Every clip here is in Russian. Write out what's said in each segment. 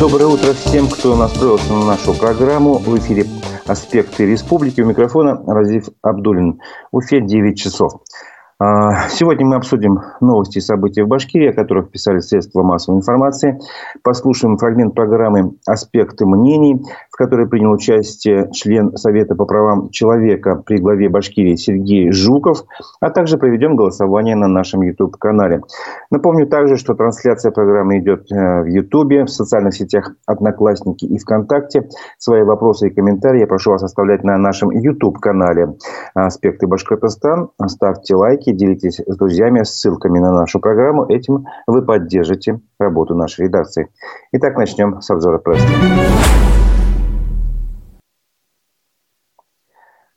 Доброе утро всем, кто настроился на нашу программу. В эфире «Аспекты республики». У микрофона Разив Абдулин. В Уфе 9 часов. А, сегодня мы обсудим новости и события в Башкирии, о которых писали средства массовой информации. Послушаем фрагмент программы «Аспекты мнений», в которой принял участие член Совета по правам человека при главе Башкирии Сергей Жуков, а также проведем голосование на нашем YouTube-канале. Напомню также, что трансляция программы идет э, в YouTube, в социальных сетях «Одноклассники» и ВКонтакте. Свои вопросы и комментарии я прошу вас оставлять на нашем YouTube-канале «Аспекты Башкортостан». Ставьте лайки лайки, делитесь с друзьями ссылками на нашу программу. Этим вы поддержите работу нашей редакции. Итак, начнем с обзора прессы.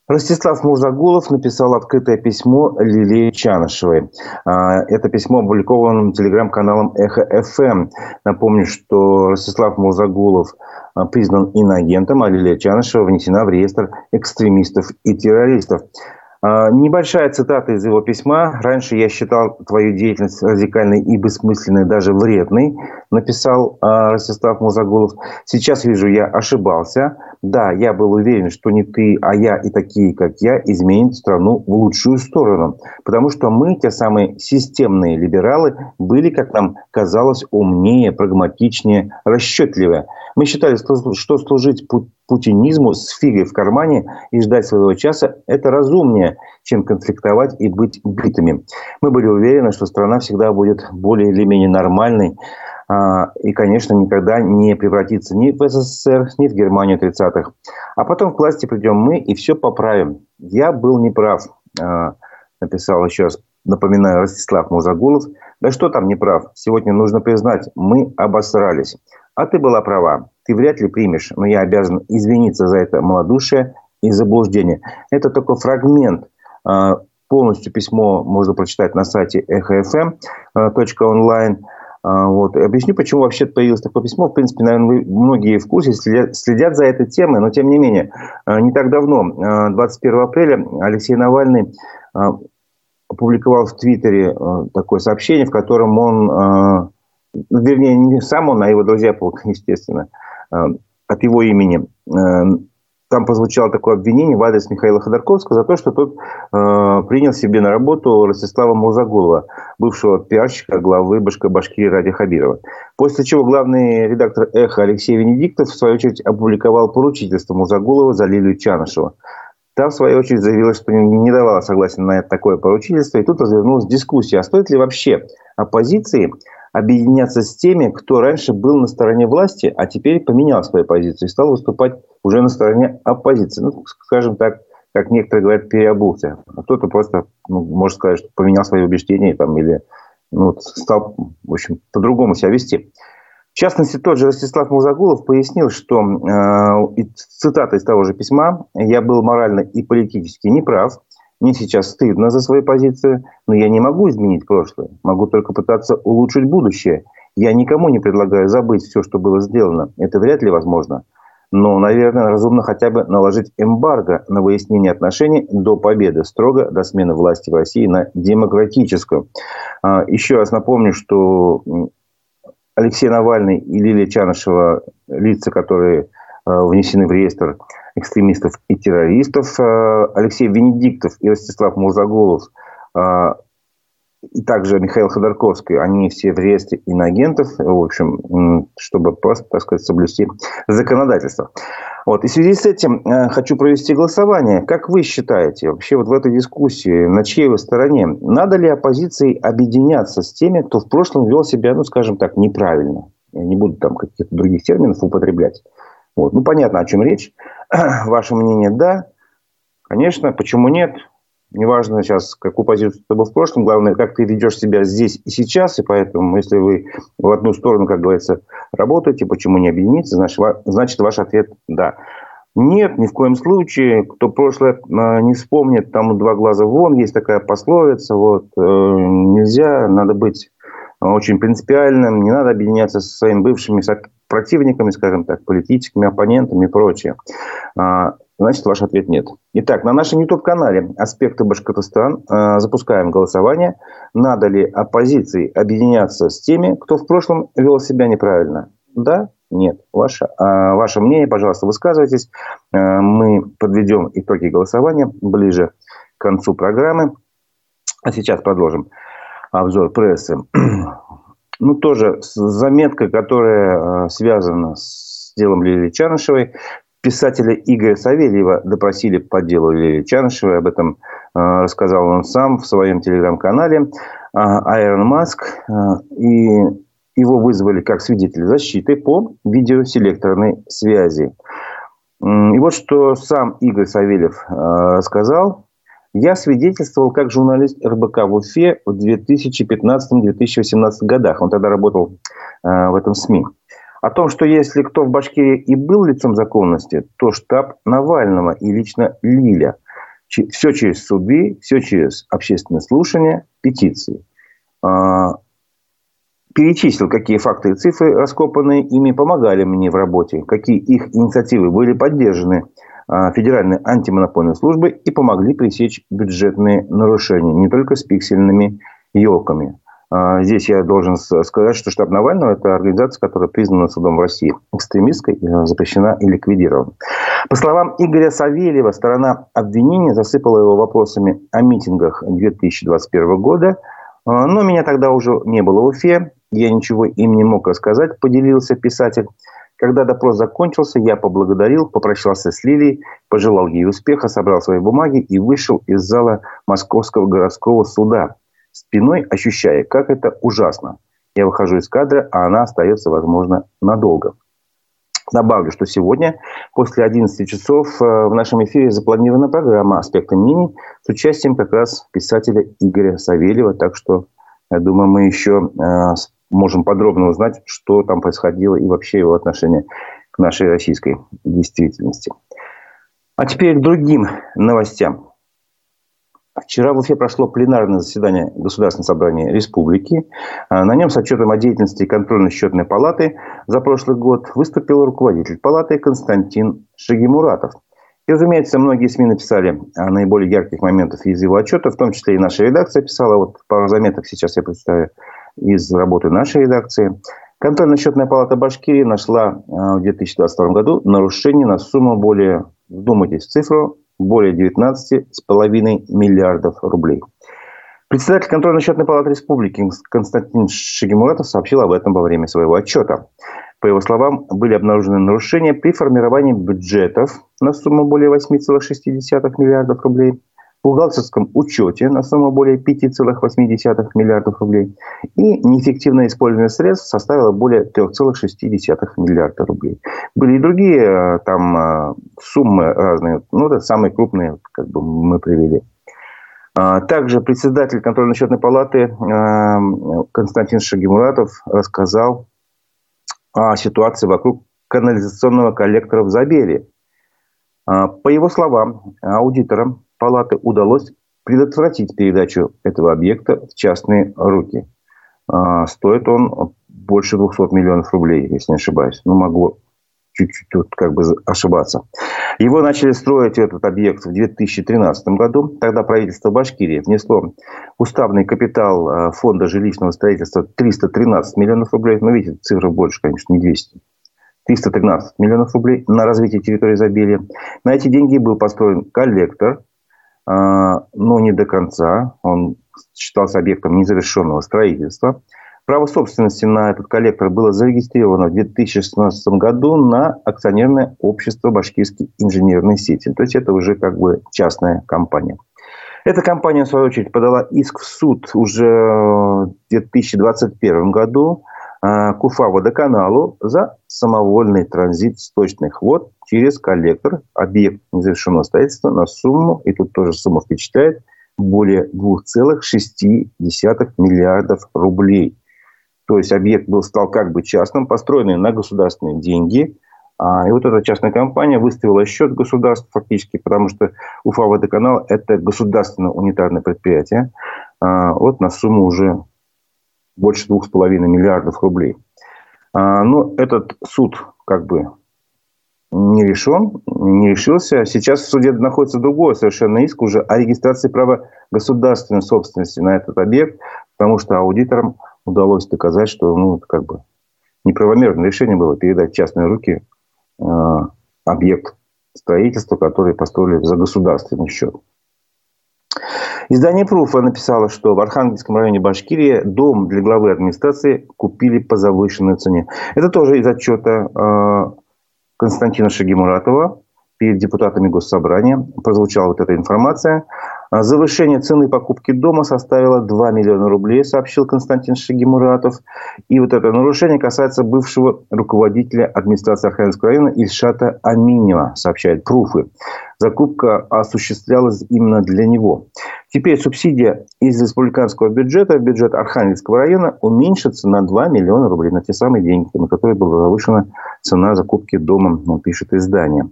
Ростислав Мурзагулов написал открытое письмо Лилии Чанышевой. А, это письмо опубликовано телеграм-каналом Эхо ФМ. Напомню, что Ростислав Мурзагулов а, признан иноагентом, а Лилия Чанышева внесена в реестр экстремистов и террористов. А, небольшая цитата из его письма. «Раньше я считал твою деятельность радикальной и бессмысленной, даже вредной», написал а, Ростислав Музагулов. «Сейчас вижу, я ошибался. Да, я был уверен, что не ты, а я и такие, как я, изменят страну в лучшую сторону. Потому что мы, те самые системные либералы, были, как нам казалось, умнее, прагматичнее, расчетливее. Мы считали, что служить путинизму с фигой в кармане и ждать своего часа – это разумнее, чем конфликтовать и быть битыми. Мы были уверены, что страна всегда будет более или менее нормальной, а, и, конечно, никогда не превратится ни в СССР, ни в Германию 30-х. А потом к власти придем мы и все поправим. Я был неправ, а, написал еще раз, напоминаю, Ростислав Музагулов. Да что там неправ? Сегодня нужно признать, мы обосрались. А ты была права. Ты вряд ли примешь, но я обязан извиниться за это малодушие и заблуждение. Это только фрагмент. А, полностью письмо можно прочитать на сайте эхофм.онлайн. А, вот. Объясню, почему вообще появилось такое письмо. В принципе, наверное, вы многие в курсе, следят, следят за этой темой, но тем не менее, а, не так давно, 21 апреля, Алексей Навальный опубликовал в Твиттере такое сообщение, в котором он вернее, не сам он, а его друзья, естественно, от его имени. Э, там прозвучало такое обвинение в адрес Михаила Ходорковского за то, что тот э, принял себе на работу Ростислава Мурзагулова, бывшего пиарщика главы Башкирии Ради Хабирова. После чего главный редактор «Эхо» Алексей Венедиктов, в свою очередь, опубликовал поручительство Мурзагулова за Лилию Чанышева. Та, в свою очередь, заявила, что не давала согласия на такое поручительство. И тут развернулась дискуссия, а стоит ли вообще оппозиции объединяться с теми, кто раньше был на стороне власти, а теперь поменял свою позицию и стал выступать уже на стороне оппозиции. Ну, скажем так, как некоторые говорят, переобулся. А кто-то просто, ну, может сказать, что поменял свои убеждения там, или ну, стал, в общем, по-другому себя вести. В частности, тот же Ростислав Музагулов пояснил, что, э, цитата из того же письма, «Я был морально и политически неправ, мне сейчас стыдно за свою позицию, но я не могу изменить прошлое. Могу только пытаться улучшить будущее. Я никому не предлагаю забыть все, что было сделано. Это вряд ли возможно. Но, наверное, разумно хотя бы наложить эмбарго на выяснение отношений до победы, строго до смены власти в России на демократическую. А, еще раз напомню, что Алексей Навальный и Лилия Чанышева, лица, которые а, внесены в реестр экстремистов и террористов. Э, Алексей Венедиктов и Ростислав Мурзаголов э, и также Михаил Ходорковский, они все в реестре иноагентов, в общем, чтобы просто, так сказать, соблюсти законодательство. Вот. И в связи с этим э, хочу провести голосование. Как вы считаете, вообще вот в этой дискуссии, на чьей вы стороне? Надо ли оппозиции объединяться с теми, кто в прошлом вел себя, ну, скажем так, неправильно? Я не буду там каких-то других терминов употреблять. Вот. Ну, понятно, о чем речь. Ваше мнение – да. Конечно, почему нет? Неважно сейчас, какую позицию ты был в прошлом, главное, как ты ведешь себя здесь и сейчас. И поэтому, если вы в одну сторону, как говорится, работаете, почему не объединиться, значит, значит ваш ответ – да. Нет, ни в коем случае. Кто прошлое а, не вспомнит, там два глаза вон, есть такая пословица. Вот, э, нельзя, надо быть очень принципиальным, не надо объединяться со своими бывшими противниками, скажем так, политическими оппонентами и прочее. А, значит, ваш ответ нет. Итак, на нашем YouTube-канале «Аспекты Башкортостан» а, запускаем голосование. Надо ли оппозиции объединяться с теми, кто в прошлом вел себя неправильно? Да Нет. Ваше, а, ваше мнение, пожалуйста, высказывайтесь. Мы подведем итоги голосования ближе к концу программы. А сейчас продолжим обзор прессы. Ну, тоже заметка, которая связана с делом Лилии Чанышевой. Писателя Игоря Савельева допросили по делу Лилии Чанышевой. Об этом рассказал он сам в своем телеграм-канале. Айрон Маск. И его вызвали как свидетеля защиты по видеоселекторной связи. И вот что сам Игорь Савельев э, сказал. Я свидетельствовал как журналист РБК в Уфе в 2015-2018 годах. Он тогда работал э, в этом СМИ. О том, что если кто в Башкирии и был лицом законности, то штаб Навального и лично Лиля. Все через суды, все через общественные слушания, петиции. А, перечислил, какие факты и цифры, раскопанные ими, помогали мне в работе, какие их инициативы были поддержаны Федеральной антимонопольной службой и помогли пресечь бюджетные нарушения, не только с пиксельными елками. А, здесь я должен сказать, что штаб Навального – это организация, которая признана судом в России экстремистской, э, запрещена и ликвидирована. По словам Игоря Савельева, сторона обвинения засыпала его вопросами о митингах 2021 года, а, но меня тогда уже не было в Уфе. Я ничего им не мог рассказать, поделился писатель. Когда допрос закончился, я поблагодарил, попрощался с Лилией, пожелал ей успеха, собрал свои бумаги и вышел из зала Московского городского суда, спиной ощущая, как это ужасно. Я выхожу из кадра, а она остается, возможно, надолго. Добавлю, что сегодня после 11 часов э, в нашем эфире запланирована программа «Аспекты мнений» с участием как раз писателя Игоря Савельева. Так что, я думаю, мы еще э, можем подробно узнать, что там происходило и вообще его отношение к нашей российской действительности. А теперь к другим новостям. Вчера в Уфе прошло пленарное заседание Государственного собрания республики. А, на нем с отчетом о деятельности контрольно-счетной палаты за прошлый год выступил руководитель палаты Константин Шагимуратов. И, разумеется, многие СМИ написали о наиболее ярких моментах из его отчета, в том числе и наша редакция писала. Вот пару заметок сейчас я представлю из работы нашей редакции. Контрольно-счетная палата Башкирии нашла а, в 2022 году нарушение на сумму более, вдумайтесь в цифру, более 19,5 миллиардов рублей. Председатель контрольно-счетной палаты республики Константин Шагимуратов сообщил об этом во время своего отчета. По его словам, были обнаружены нарушения при формировании бюджетов на сумму более 8,6 миллиардов рублей, бухгалтерском учете на сумму более 5,8 миллиардов рублей и неэффективное использование средств составило более 3,6 миллиарда рублей. Были и другие э, там э, суммы разные, ну, это самые крупные, как бы мы привели. А, также председатель контрольно-счетной палаты э, Константин Шагимуратов рассказал о ситуации вокруг канализационного коллектора в Забеле. А, по его словам, аудиторам палаты удалось предотвратить передачу этого объекта в частные руки. А, стоит он больше 200 миллионов рублей, если не ошибаюсь. Ну, могу чуть-чуть тут как бы ошибаться. Его начали строить этот объект в 2013 году. Тогда правительство Башкирии внесло уставный капитал а, фонда жилищного строительства 313 миллионов рублей. Ну, видите, цифра больше, конечно, не 200. 313 миллионов рублей на развитие территории изобилия. На эти деньги был построен коллектор но не до конца. Он считался объектом незавершенного строительства. Право собственности на этот коллектор было зарегистрировано в 2016 году на акционерное общество «Башкирские инженерные сети». То есть это уже как бы частная компания. Эта компания, в свою очередь, подала иск в суд уже в 2021 году а, к Уфа-водоканалу за самовольный транзит сточных вод через коллектор, объект незавершенного строительства на сумму, и тут тоже сумма впечатляет, более 2,6 миллиардов рублей. То есть объект был, стал как бы частным, построенный на государственные деньги. А, и вот эта частная компания выставила счет государства фактически, потому что Уфа-водоканал – это государственное унитарное предприятие. А, вот на сумму уже больше двух с половиной миллиардов рублей. А, но этот суд как бы не решен, не решился. Сейчас в суде находится другой совершенно иск уже о регистрации права государственной собственности на этот объект, потому что аудиторам удалось доказать, что ну, как бы неправомерное решение было передать в частные руки э, объект строительства, который построили за государственный счет. Издание Пруфа написало, что в Архангельском районе Башкирии дом для главы администрации купили по завышенной цене. Это тоже из отчета э, Константина Шагимуратова перед депутатами Госсобрания прозвучала вот эта информация. А завышение цены покупки дома составило 2 миллиона рублей, сообщил Константин Шагимуратов. И вот это нарушение касается бывшего руководителя администрации Архангельского района Ильшата Аминева, сообщает Пруфы. Закупка осуществлялась именно для него. Теперь субсидия из республиканского бюджета в бюджет Архангельского района уменьшится на 2 миллиона рублей, на те самые деньги, на которые была завышена цена закупки дома, пишет издание.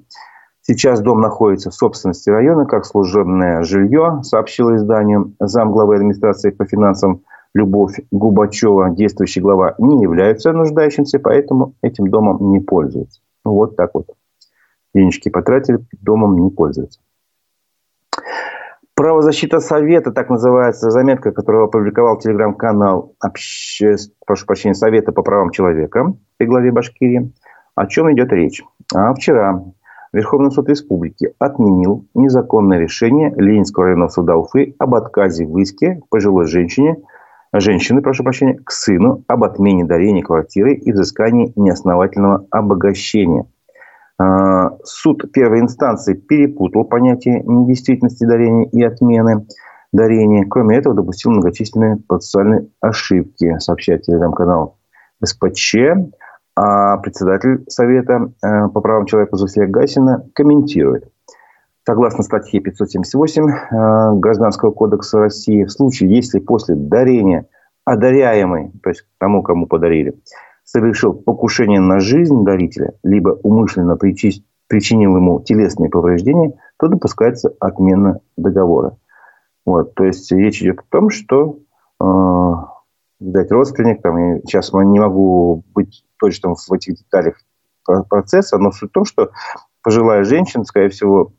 Сейчас дом находится в собственности района как служебное жилье, сообщила изданию замглавы администрации по финансам Любовь Губачева, действующий глава, не является нуждающимся, поэтому этим домом не пользуется. Ну, вот так вот. Денежки потратили, домом не пользуются. Правозащита Совета, так называется заметка, которую опубликовал телеграм-канал обще... прошу прощения, Совета по правам человека при главе Башкирии. О чем идет речь? А вчера Верховный суд Республики отменил незаконное решение Ленинского районного суда Уфы об отказе в иске пожилой женщине, женщины, прошу прощения, к сыну об отмене дарения квартиры и взыскании неосновательного обогащения. А, суд первой инстанции перепутал понятие недействительности дарения и отмены дарения. Кроме этого, допустил многочисленные процессуальные ошибки, сообщает телеграм-канал СПЧ. А председатель Совета э, по правам человека Зуфия Гасина комментирует. Согласно статье 578 э, Гражданского кодекса России, в случае, если после дарения одаряемый, то есть тому, кому подарили, совершил покушение на жизнь дарителя, либо умышленно причинил ему телесные повреждения, то допускается отмена договора. Вот, то есть речь идет о том, что э, дать родственник, там, и сейчас я не могу быть точно в этих деталях процесса, но суть в том, что пожилая женщина, скорее всего,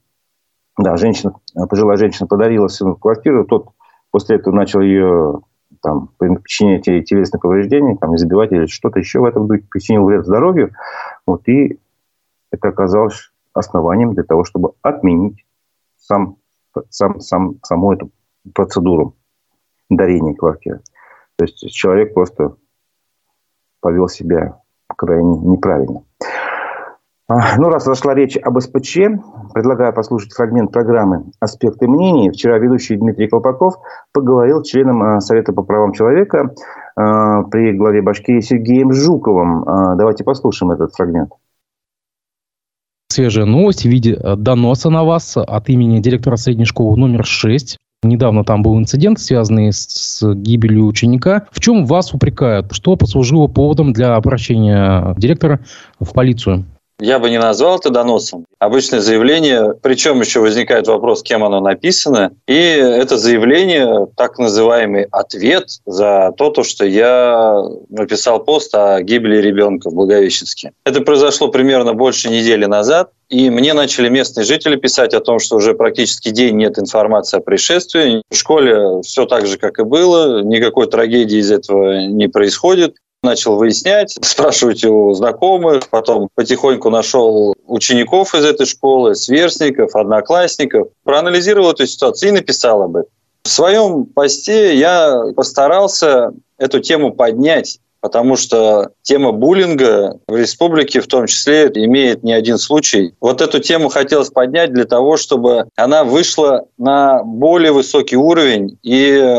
да, женщина, пожилая женщина подарила сыну квартиру, тот после этого начал ее там, причинять ей телесные повреждения, там, избивать или что-то еще в этом духе, причинил вред здоровью. Вот, и это оказалось основанием для того, чтобы отменить сам, сам, сам, саму эту процедуру дарения квартиры. То есть человек просто повел себя крайне неправильно. А, ну, раз зашла речь об СПЧ, предлагаю послушать фрагмент программы «Аспекты мнений». Вчера ведущий Дмитрий Колпаков поговорил с членом а, Совета по правам человека а, при главе Башкирии Сергеем Жуковым. Давайте послушаем этот фрагмент. Свежая новость в виде доноса на вас от имени директора средней школы номер 6 Недавно там был инцидент, связанный с, гибелью ученика. В чем вас упрекают? Что послужило поводом для обращения директора в полицию? Я бы не назвал это доносом. Обычное заявление, причем еще возникает вопрос, кем оно написано. И это заявление, так называемый ответ за то, то что я написал пост о гибели ребенка в Благовещенске. Это произошло примерно больше недели назад. И мне начали местные жители писать о том, что уже практически день нет информации о происшествии. В школе все так же, как и было. Никакой трагедии из этого не происходит начал выяснять, спрашивать у знакомых, потом потихоньку нашел учеников из этой школы, сверстников, одноклассников, проанализировал эту ситуацию и написал об этом. В своем посте я постарался эту тему поднять потому что тема буллинга в республике в том числе имеет не один случай. Вот эту тему хотелось поднять для того, чтобы она вышла на более высокий уровень и э,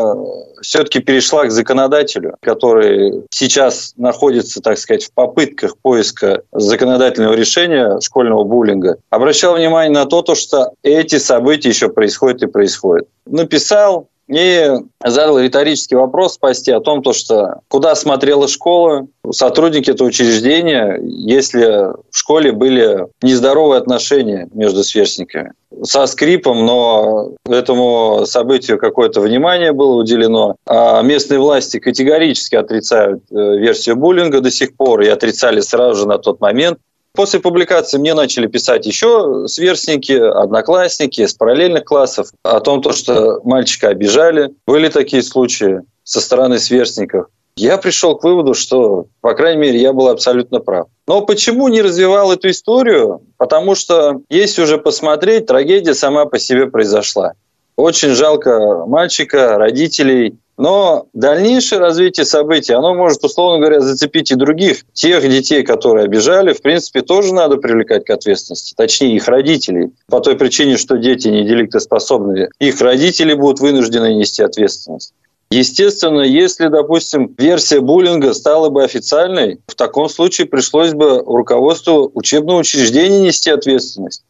все-таки перешла к законодателю, который сейчас находится, так сказать, в попытках поиска законодательного решения школьного буллинга, обращал внимание на то, что эти события еще происходят и происходят. Написал, и задал риторический вопрос в посте о том, то, что куда смотрела школа, сотрудники этого учреждения, если в школе были нездоровые отношения между сверстниками. Со скрипом, но этому событию какое-то внимание было уделено. А местные власти категорически отрицают э, версию буллинга до сих пор и отрицали сразу же на тот момент. После публикации мне начали писать еще сверстники, одноклассники из параллельных классов о том, то, что мальчика обижали. Были такие случаи со стороны сверстников. я пришел к выводу, что, по крайней мере, я был абсолютно прав. Но почему не развивал эту историю? Потому что, если уже посмотреть, трагедия сама по себе произошла. Очень жалко мальчика, родителей. Но дальнейшее развитие событий, оно может, условно говоря, зацепить и других. Тех детей, которые обижали, в принципе, тоже надо привлекать к ответственности. Точнее, их родителей. По той причине, что дети не деликтоспособны. Их родители будут вынуждены нести ответственность. Естественно, если, допустим, версия буллинга стала бы официальной, в таком случае пришлось бы руководству учебного учреждения нести ответственность.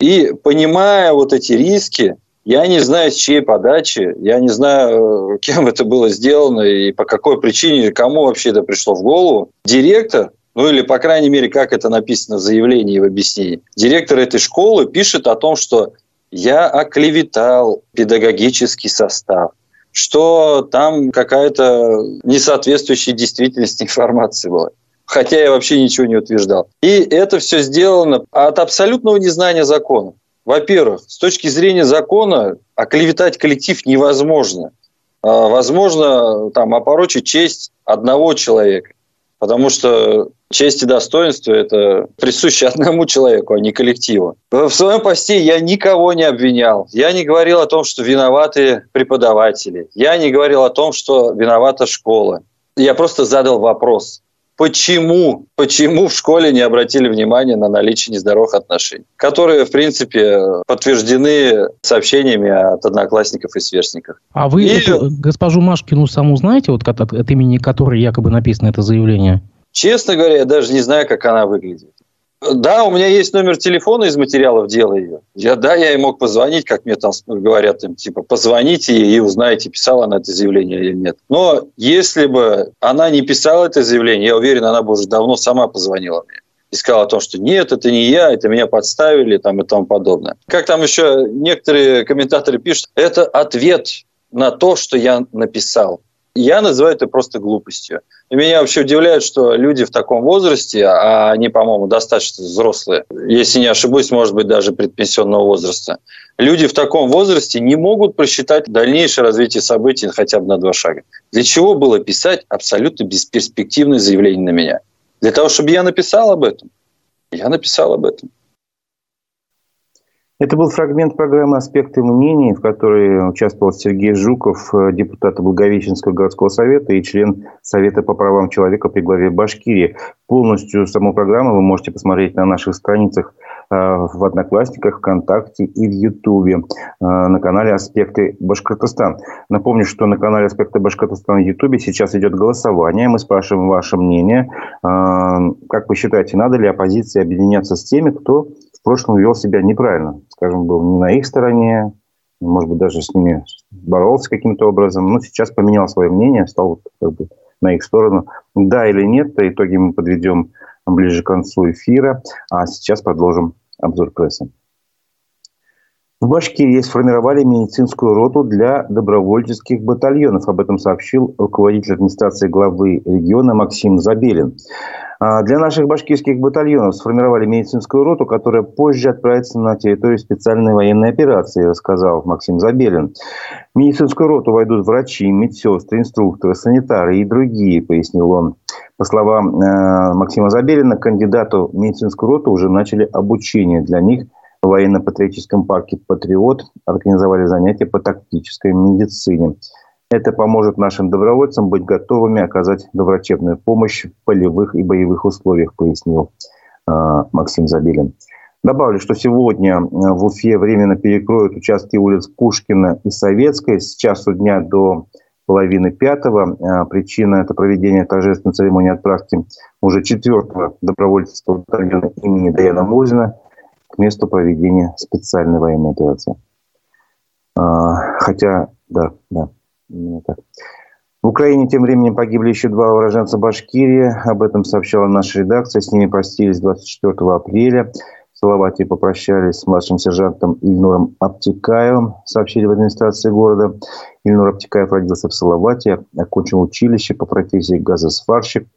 И понимая вот эти риски, я не знаю, с чьей подачи, я не знаю, э, кем это было сделано и по какой причине, кому вообще это пришло в голову. Директор, ну или, по крайней мере, как это написано в заявлении и в объяснении, директор этой школы пишет о том, что я оклеветал педагогический состав что там какая-то несоответствующая действительности информация была. Хотя я вообще ничего не утверждал. И это все сделано от абсолютного незнания закона. Во-первых, с точки зрения закона оклеветать коллектив невозможно. А, возможно, там, опорочить честь одного человека. Потому что честь и достоинство – это присуще одному человеку, а не коллективу. В своем посте я никого не обвинял. Я не говорил о том, что виноваты преподаватели. Я не говорил о том, что виновата школа. Я просто задал вопрос. Почему, почему в школе не обратили внимания на наличие нездоровых отношений, которые, в принципе, подтверждены сообщениями от одноклассников и сверстников. А вы и... госпожу Машкину саму знаете, вот от, от имени которой якобы написано это заявление? Честно говоря, я даже не знаю, как она выглядит. Да, у меня есть номер телефона из материалов дела ее. Я, да, я ей мог позвонить, как мне там говорят, им, типа, позвоните ей и узнаете, писала она это заявление или нет. Но если бы она не писала это заявление, я уверен, она бы уже давно сама позвонила мне и сказала о том, что нет, это не я, это меня подставили там, и тому подобное. Как там еще некоторые комментаторы пишут, это ответ на то, что я написал. Я называю это просто глупостью. И меня вообще удивляет, что люди в таком возрасте, а они, по-моему, достаточно взрослые, если не ошибусь, может быть, даже предпенсионного возраста, люди в таком возрасте не могут просчитать дальнейшее развитие событий хотя бы на два шага. Для чего было писать абсолютно бесперспективное заявление на меня? Для того, чтобы я написал об этом. Я написал об этом. Это был фрагмент программы «Аспекты мнений», в которой участвовал Сергей Жуков, э, депутат Благовещенского городского совета и член Совета по правам человека при главе Башкирии. Полностью саму программу вы можете посмотреть на наших страницах э, в Одноклассниках, ВКонтакте и в Ютубе э, на канале «Аспекты Башкортостан». Напомню, что на канале «Аспекты Башкортостан» в Ютубе сейчас идет голосование. Мы спрашиваем ваше мнение. Как вы считаете, надо ли оппозиции объединяться с теми, кто в прошлом вел себя неправильно? скажем, был не на их стороне, может быть, даже с ними боролся каким-то образом, но сейчас поменял свое мнение, стал как бы на их сторону. Да или нет, то итоги мы подведем ближе к концу эфира, а сейчас продолжим обзор прессы. В Башкирии сформировали медицинскую роту для добровольческих батальонов. Об этом сообщил руководитель администрации главы региона Максим Забелин. А, для наших башкирских батальонов сформировали медицинскую роту, которая позже отправится на территорию специальной военной операции, рассказал Максим Забелин. В медицинскую роту войдут врачи, медсестры, инструкторы, санитары и другие, пояснил он. По словам э, Максима Забелина, кандидату в медицинскую роту уже начали обучение для них в военно-патриотическом парке «Патриот» организовали занятия по тактической медицине. Это поможет нашим добровольцам быть готовыми оказать доврачебную помощь в полевых и боевых условиях, пояснил э, Максим Забелин. Добавлю, что сегодня э, в Уфе временно перекроют участки улиц Пушкина и Советской с часу дня до половины пятого. Э, причина – это проведение торжественной церемонии отправки уже четвертого добровольческого батальона имени Даяна Музина месту проведения специальной военной операции. Хотя, да, да. Именно так. В Украине тем временем погибли еще два уроженца Башкирии. Об этом сообщала наша редакция. С ними простились 24 апреля. В Салавате попрощались с младшим сержантом Ильнуром Аптекаевым, сообщили в администрации города. Ильнур Аптекаев родился в Салавате, окончил училище по профессии газосварщик.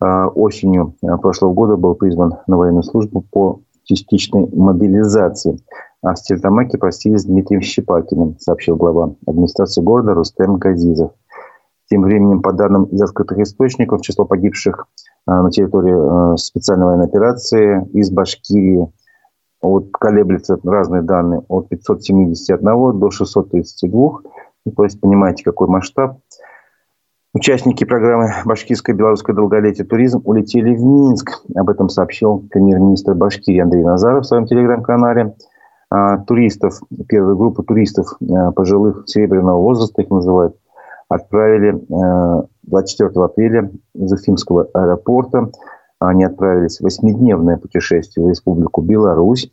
А, осенью прошлого года был призван на военную службу по частичной мобилизации. А в Стерлитамаке простились с Дмитрием Щепакиным, сообщил глава администрации города Рустем Газизов. Тем временем, по данным из открытых источников, число погибших на территории специальной военной операции из Башкирии вот колеблется разные данные от 571 до 632. То есть понимаете, какой масштаб. Участники программы «Башкирское белорусское долголетие туризм» улетели в Минск. Об этом сообщил премьер-министр Башкирии Андрей Назаров в своем телеграм-канале. А, туристов, первую группу туристов а, пожилых серебряного возраста, их называют, отправили 24 а, апреля из Уфимского аэропорта. Они отправились в восьмидневное путешествие в Республику Беларусь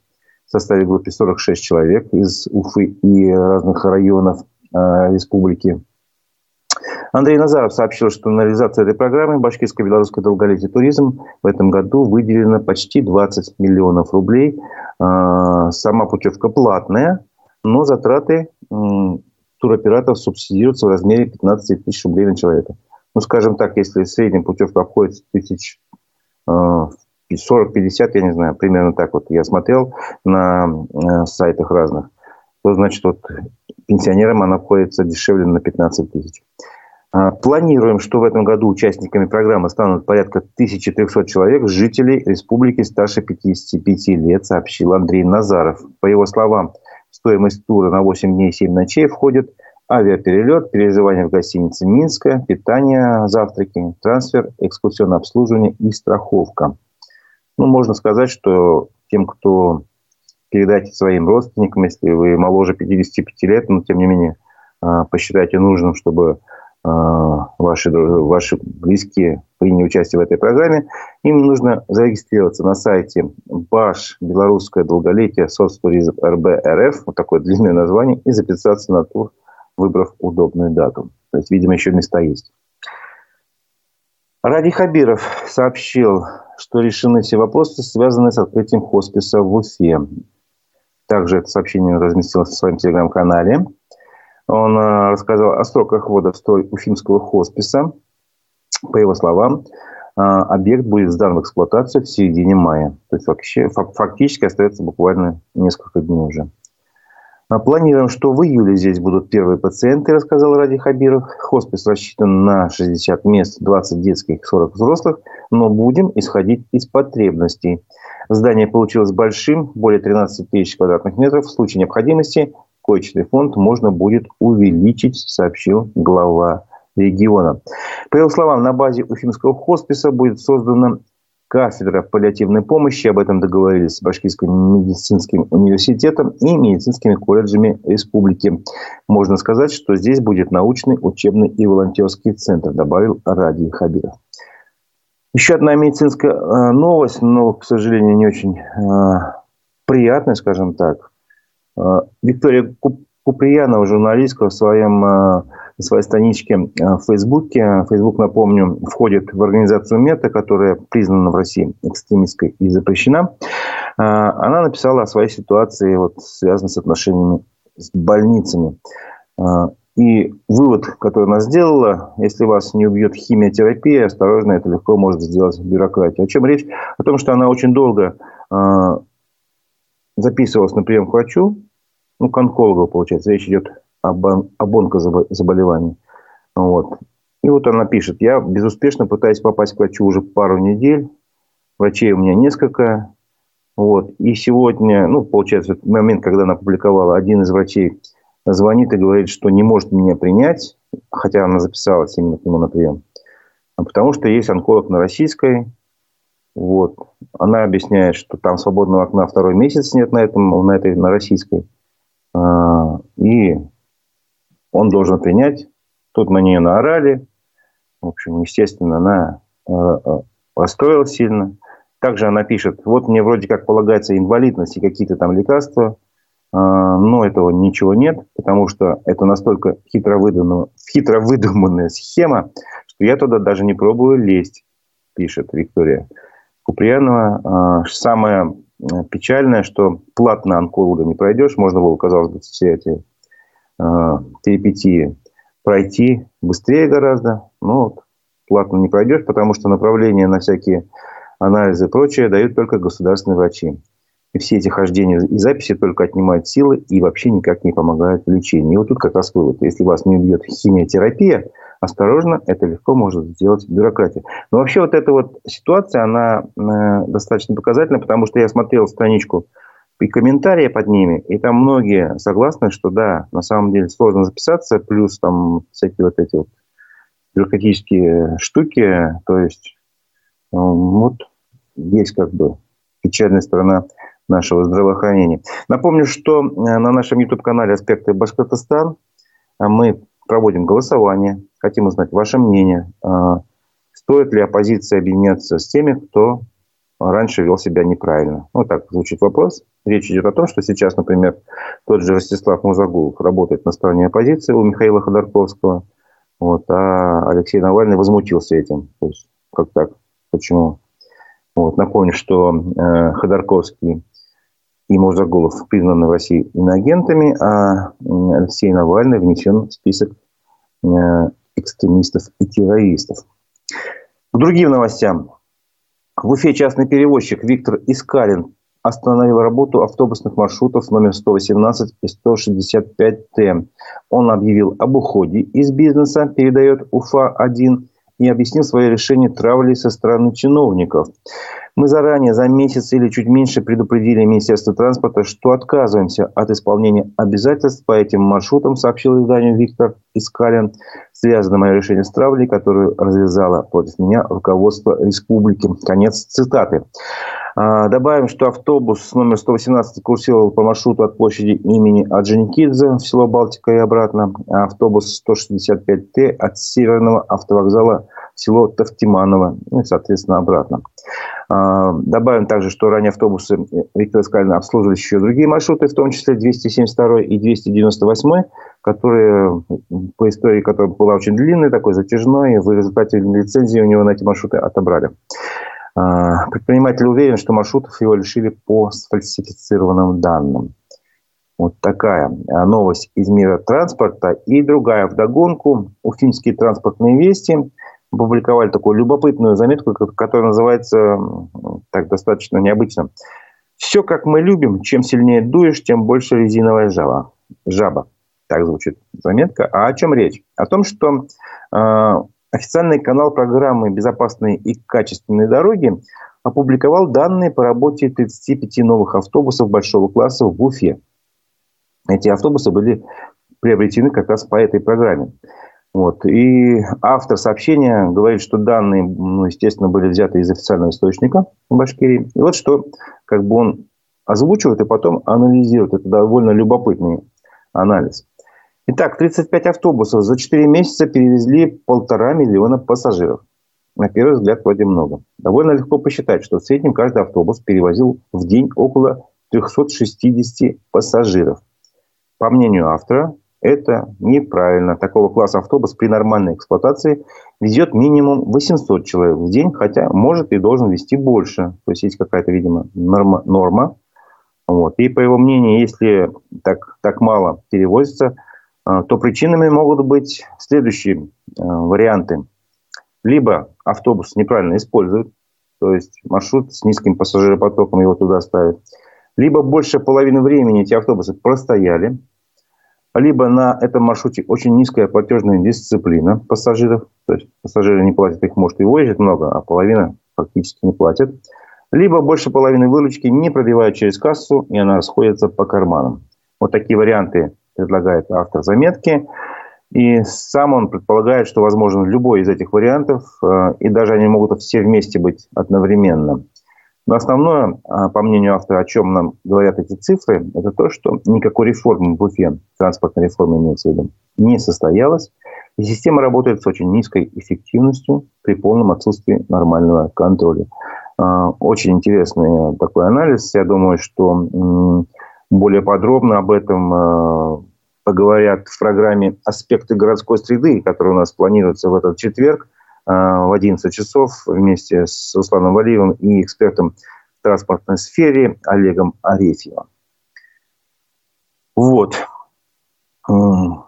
в составе группы 46 человек из Уфы и разных районов республики. Андрей Назаров сообщил, что на реализацию этой программы Башкирско-Белорусское долголетие туризм в этом году выделено почти 20 миллионов рублей. А, сама путевка платная, но затраты туроператоров субсидируются в размере 15 тысяч рублей на человека. Ну, скажем так, если средняя путевка обходится тысяч 40-50, я не знаю, примерно так вот я смотрел на э, сайтах разных, то значит вот пенсионерам она обходится дешевле на 15 тысяч. А, планируем, что в этом году участниками программы станут порядка 1300 человек, жителей республики старше 55 лет, сообщил Андрей Назаров. По его словам, стоимость тура на 8 дней и 7 ночей входит авиаперелет, переживание в гостинице Минска, питание, завтраки, трансфер, экскурсионное обслуживание и страховка. Ну, можно сказать, что тем, кто передать своим родственникам, если вы моложе 55 лет, но тем не менее а, посчитайте нужным, чтобы ваши, ваши близкие приняли участие в этой программе, им нужно зарегистрироваться на сайте БАШ Белорусское долголетие соцтуризм РБ вот такое длинное название, и записаться на тур, выбрав удобную дату. То есть, видимо, еще места есть. Ради Хабиров сообщил, что решены все вопросы, связанные с открытием хосписа в Уфе. Также это сообщение разместил в своем телеграм-канале. Он э, рассказал о сроках ввода в строй Уфимского хосписа. По его словам, э, объект будет сдан в эксплуатацию в середине мая. То есть вообще, фактически остается буквально несколько дней уже. А планируем, что в июле здесь будут первые пациенты, рассказал Ради Хабиров. Хоспис рассчитан на 60 мест, 20 детских, 40 взрослых, но будем исходить из потребностей. Здание получилось большим, более 13 тысяч квадратных метров. В случае необходимости коечный фонд можно будет увеличить, сообщил глава региона. По его словам, на базе Уфимского хосписа будет создана кафедра паллиативной помощи. Об этом договорились с Башкирским медицинским университетом и медицинскими колледжами республики. Можно сказать, что здесь будет научный, учебный и волонтерский центр, добавил Ради Хабиров. Еще одна медицинская э, новость, но, к сожалению, не очень э, приятная, скажем так. Э, Виктория Куприянова, журналистка, в своем, на своей страничке э, в Фейсбуке, Фейсбук, напомню, входит в организацию МЕТА, которая признана в России экстремистской и запрещена. Она написала о своей ситуации, вот, связанной с отношениями с больницами. И вывод, который она сделала, если вас не убьет химиотерапия, осторожно, это легко может сделать бюрократия. О чем речь? О том, что она очень долго записывалась на прием к врачу, ну, к онкологу, получается, речь идет об, об онкозаболевании. Вот. И вот она пишет, я безуспешно пытаюсь попасть к врачу уже пару недель, врачей у меня несколько, вот. И сегодня, ну, получается, в момент, когда она опубликовала, один из врачей звонит и говорит, что не может меня принять, хотя она записалась именно к нему на прием, а потому что есть онколог на российской, вот. Она объясняет, что там свободного окна второй месяц нет на этом, на этой, на российской. А, и он должен принять. Тут на нее наорали. В общем, естественно, она а, а, расстроилась сильно. Также она пишет, вот мне вроде как полагается инвалидность и какие-то там лекарства, но этого ничего нет, потому что это настолько хитро выдуманная, хитро выдуманная схема, что я туда даже не пробую лезть, пишет Виктория. Куприянова. А, самое э, печальное, что платно онколога не пройдешь. Можно было, казалось бы, все эти а, терапетии пройти быстрее гораздо. Но вот платно не пройдешь, потому что направления на всякие анализы и прочее дают только государственные врачи. И все эти хождения и записи только отнимают силы и вообще никак не помогают в лечении. И вот тут как раз вывод. Если вас не убьет химиотерапия, осторожно, это легко может сделать бюрократия. Но вообще вот эта вот ситуация, она э, достаточно показательна, потому что я смотрел страничку и комментарии под ними, и там многие согласны, что да, на самом деле сложно записаться, плюс там всякие вот эти вот бюрократические штуки, то есть э, вот есть как бы печальная сторона нашего здравоохранения. Напомню, что э, на нашем YouTube-канале «Аспекты Башкортостан» мы проводим голосование, хотим узнать ваше мнение, э, стоит ли оппозиция объединяться с теми, кто раньше вел себя неправильно. Вот так звучит вопрос. Речь идет о том, что сейчас, например, тот же Ростислав Музагулов работает на стороне оппозиции у Михаила Ходорковского, вот, а Алексей Навальный возмутился этим. То есть, как так? Почему? Вот, напомню, что э, Ходорковский и Мурзагулов признаны в России иноагентами, а Алексей Навальный внесен в список э, экстремистов и террористов. К другим новостям. В Уфе частный перевозчик Виктор Искалин остановил работу автобусных маршрутов номер 118 и 165Т. Он объявил об уходе из бизнеса, передает УФА-1, и объяснил свое решение травли со стороны чиновников. Мы заранее, за месяц или чуть меньше, предупредили Министерство транспорта, что отказываемся от исполнения обязательств по этим маршрутам, сообщил изданию Виктор Искалин. Связано мое решение с травлей, которую развязало против меня руководство республики. Конец цитаты. А, добавим, что автобус номер 118 курсировал по маршруту от площади имени Аджиникидзе в село Балтика и обратно, а автобус 165Т от северного автовокзала село Тавтиманово, ну и, соответственно, обратно. А, добавим также, что ранее автобусы Виктора Скалина обслуживали еще другие маршруты, в том числе 272 и 298, которые по истории которой была очень длинной, такой затяжной, и в результате лицензии у него на эти маршруты отобрали. А, предприниматель уверен, что маршрутов его лишили по сфальсифицированным данным. Вот такая а, новость из мира транспорта. И другая вдогонку. Уфимские транспортные вести опубликовали такую любопытную заметку, которая называется так достаточно необычно. Все, как мы любим, чем сильнее дуешь, тем больше резиновая жаба. Жаба. Так звучит заметка. А о чем речь? О том, что э, Официальный канал программы «Безопасные и качественные дороги» опубликовал данные по работе 35 новых автобусов большого класса в Уфе. Эти автобусы были приобретены как раз по этой программе. Вот. И автор сообщения говорит, что данные, ну, естественно, были взяты из официального источника в Башкирии. И вот что как бы он озвучивает и потом анализирует. Это довольно любопытный анализ. Итак, 35 автобусов за 4 месяца перевезли полтора миллиона пассажиров. На первый взгляд, вроде много. Довольно легко посчитать, что в среднем каждый автобус перевозил в день около 360 пассажиров. По мнению автора, это неправильно. Такого класса автобус при нормальной эксплуатации везет минимум 800 человек в день, хотя может и должен вести больше. То есть есть какая-то, видимо, норма. норма. Вот. И по его мнению, если так, так мало перевозится – а, то причинами могут быть следующие а, варианты. Либо автобус неправильно используют, то есть маршрут с низким пассажиропотоком его туда ставят. Либо больше половины времени эти автобусы простояли. Либо на этом маршруте очень низкая платежная дисциплина пассажиров. То есть пассажиры не платят, их может и возят много, а половина фактически не платят. Либо больше половины выручки не пробивают через кассу, и она расходится по карманам. Вот такие варианты предлагает автор заметки. И сам он предполагает, что возможен любой из этих вариантов, э, и даже они могут все вместе быть одновременно. Но основное, э, по мнению автора, о чем нам говорят эти цифры, это то, что никакой реформы в Уфе, транспортной реформы имеется в виду, не состоялась. И система работает с очень низкой эффективностью при полном отсутствии нормального контроля. Э, очень интересный такой анализ. Я думаю, что более подробно об этом поговорят в программе «Аспекты городской среды», которая у нас планируется в этот четверг в 11 часов вместе с Русланом Валиевым и экспертом в транспортной сфере Олегом Арефьевым. Вот.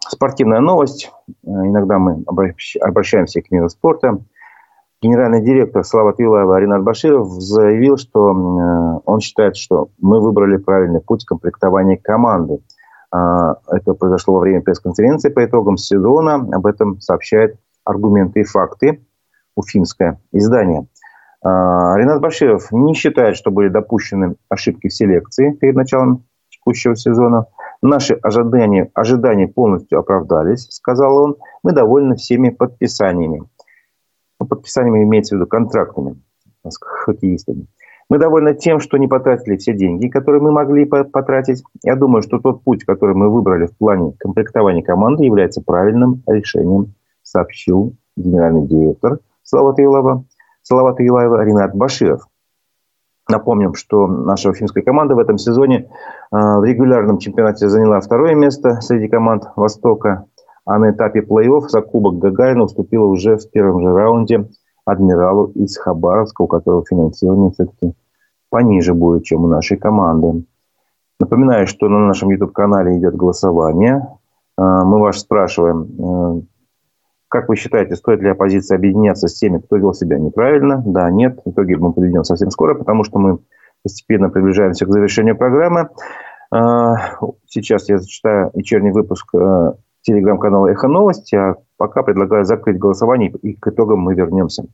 Спортивная новость. Э, иногда мы обращаемся к миру спорта. Генеральный директор Слава Тилаева Ринат Баширов заявил, что э, он считает, что мы выбрали правильный путь комплектования команды – это произошло во время пресс-конференции по итогам сезона. Об этом сообщает Аргументы и факты. Уфимское издание. А, Ренат Баширов не считает, что были допущены ошибки в селекции перед началом текущего сезона. Наши ожидания, ожидания полностью оправдались, сказал он. Мы довольны всеми подписаниями. Ну, подписаниями имеется в виду контрактами с хоккеистами. Мы довольны тем, что не потратили все деньги, которые мы могли потратить. Я думаю, что тот путь, который мы выбрали в плане комплектования команды, является правильным решением, сообщил генеральный директор Салавата Юлаева, Салавата Юлаева Ринат Баширов. Напомним, что наша уфимская команда в этом сезоне а, в регулярном чемпионате заняла второе место среди команд Востока, а на этапе плей-офф за Кубок Гагарина уступила уже в первом же раунде адмиралу из Хабаровска, у которого финансирование все-таки пониже будет, чем у нашей команды. Напоминаю, что на нашем YouTube-канале идет голосование. А, мы вас спрашиваем, э, как вы считаете, стоит ли оппозиция объединяться с теми, кто вел себя неправильно? Да, нет. Итоги мы подведем совсем скоро, потому что мы постепенно приближаемся к завершению программы. А, сейчас я зачитаю вечерний выпуск э, телеграм-канала «Эхо новости», а пока предлагаю закрыть голосование и к итогам мы вернемся.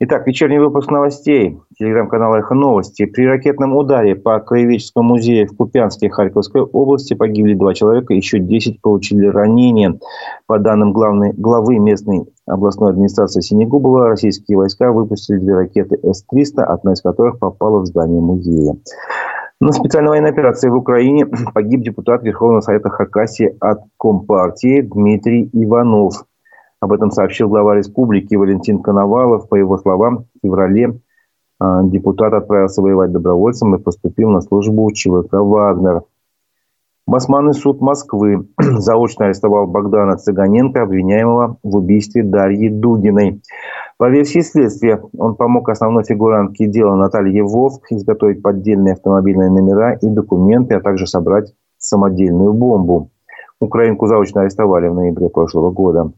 Итак, вечерний выпуск новостей телеграм-канала «Эхо новости». При ракетном ударе по Краеведческому музею в Купянске Харьковской области погибли два человека, еще 10 получили ранения. По данным главной, главы местной областной администрации Синегубова, российские войска выпустили две ракеты С-300, одна из которых попала в здание музея. На специальной военной операции в Украине погиб депутат Верховного Совета Хакасии от Компартии Дмитрий Иванов. Об этом сообщил глава республики Валентин Коновалов. По его словам, в феврале а, депутат отправился воевать добровольцем и поступил на службу ЧВК «Вагнер». Басманный суд Москвы заочно арестовал Богдана Цыганенко, обвиняемого в убийстве Дарьи Дугиной. По версии следствия, он помог основной фигурантке дела Наталье Вовк изготовить поддельные автомобильные номера и документы, а также собрать самодельную бомбу. Украинку заочно арестовали в ноябре прошлого года.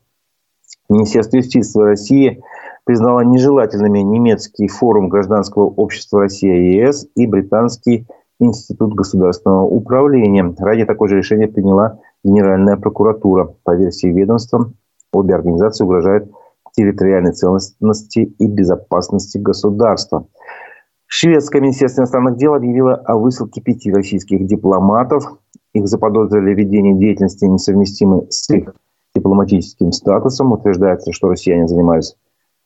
Министерство юстиции России признало нежелательными немецкий форум гражданского общества Россия ЕС и британский Институт государственного управления. Ради такое же решение приняла Генеральная прокуратура. По версии ведомства, обе организации угрожают территориальной целостности и безопасности государства. Шведское министерство иностранных дел объявило о высылке пяти российских дипломатов. Их заподозрили в ведении деятельности, несовместимой с их дипломатическим статусом. Утверждается, что россияне занимались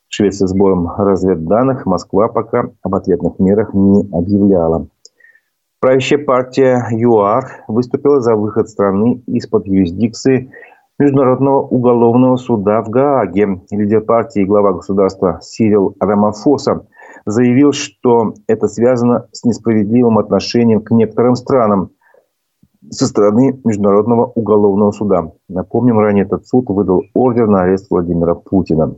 в Швеции сбором разведданных. Москва пока об ответных мерах не объявляла. Правящая партия ЮАР выступила за выход страны из-под юрисдикции Международного уголовного суда в Гааге. Лидер партии и глава государства Сирил Рамафоса заявил, что это связано с несправедливым отношением к некоторым странам – со стороны Международного уголовного суда. Напомним, ранее этот суд выдал ордер на арест Владимира Путина.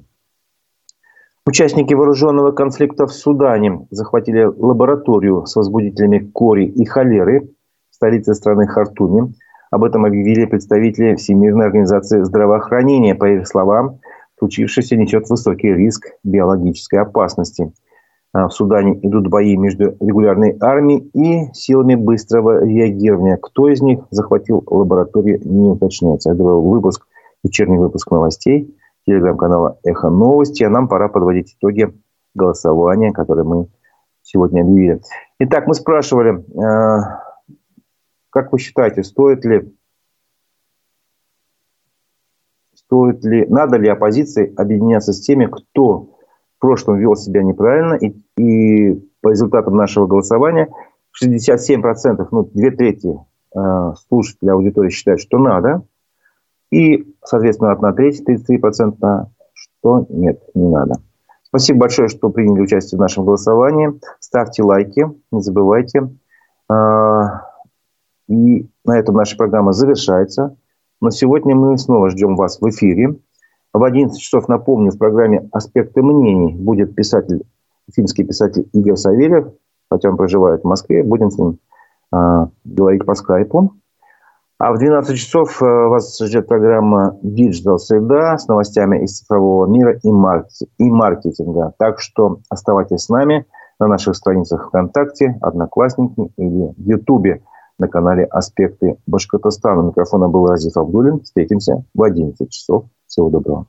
Участники вооруженного конфликта в Судане захватили лабораторию с возбудителями кори и холеры в столице страны Хартуме. Об этом объявили представители Всемирной организации здравоохранения. По их словам, случившееся несет высокий риск биологической опасности – в Судане идут бои между регулярной армией и силами быстрого реагирования. Кто из них захватил лабораторию, не уточняется. Это был выпуск, вечерний выпуск новостей телеграм-канала «Эхо новости». А нам пора подводить итоги голосования, которое мы сегодня объявили. Итак, мы спрашивали, а, как вы считаете, стоит ли стоит ли, надо ли оппозиции объединяться с теми, кто в прошлом вел себя неправильно, и, и по результатам нашего голосования 67%, ну, две трети э, слушателей аудитории считают, что надо, и, соответственно, одна треть, 33%, что нет, не надо. Спасибо большое, что приняли участие в нашем голосовании. Ставьте лайки, не забывайте. Э, и на этом наша программа завершается. Но сегодня мы снова ждем вас в эфире. В 11 часов, напомню, в программе «Аспекты мнений» будет писатель, финский писатель Игорь Савельев, хотя он проживает в Москве. Будем с ним э, говорить по скайпу. А в 12 часов э, вас ждет программа Digital Среда с новостями из цифрового мира и, маркетинга. и маркетинга. Так что оставайтесь с нами на наших страницах ВКонтакте, Одноклассники или в Ютубе на канале «Аспекты Башкортостана». Микрофона был Разиф Абдулин. Встретимся в 11 часов. Всего доброго.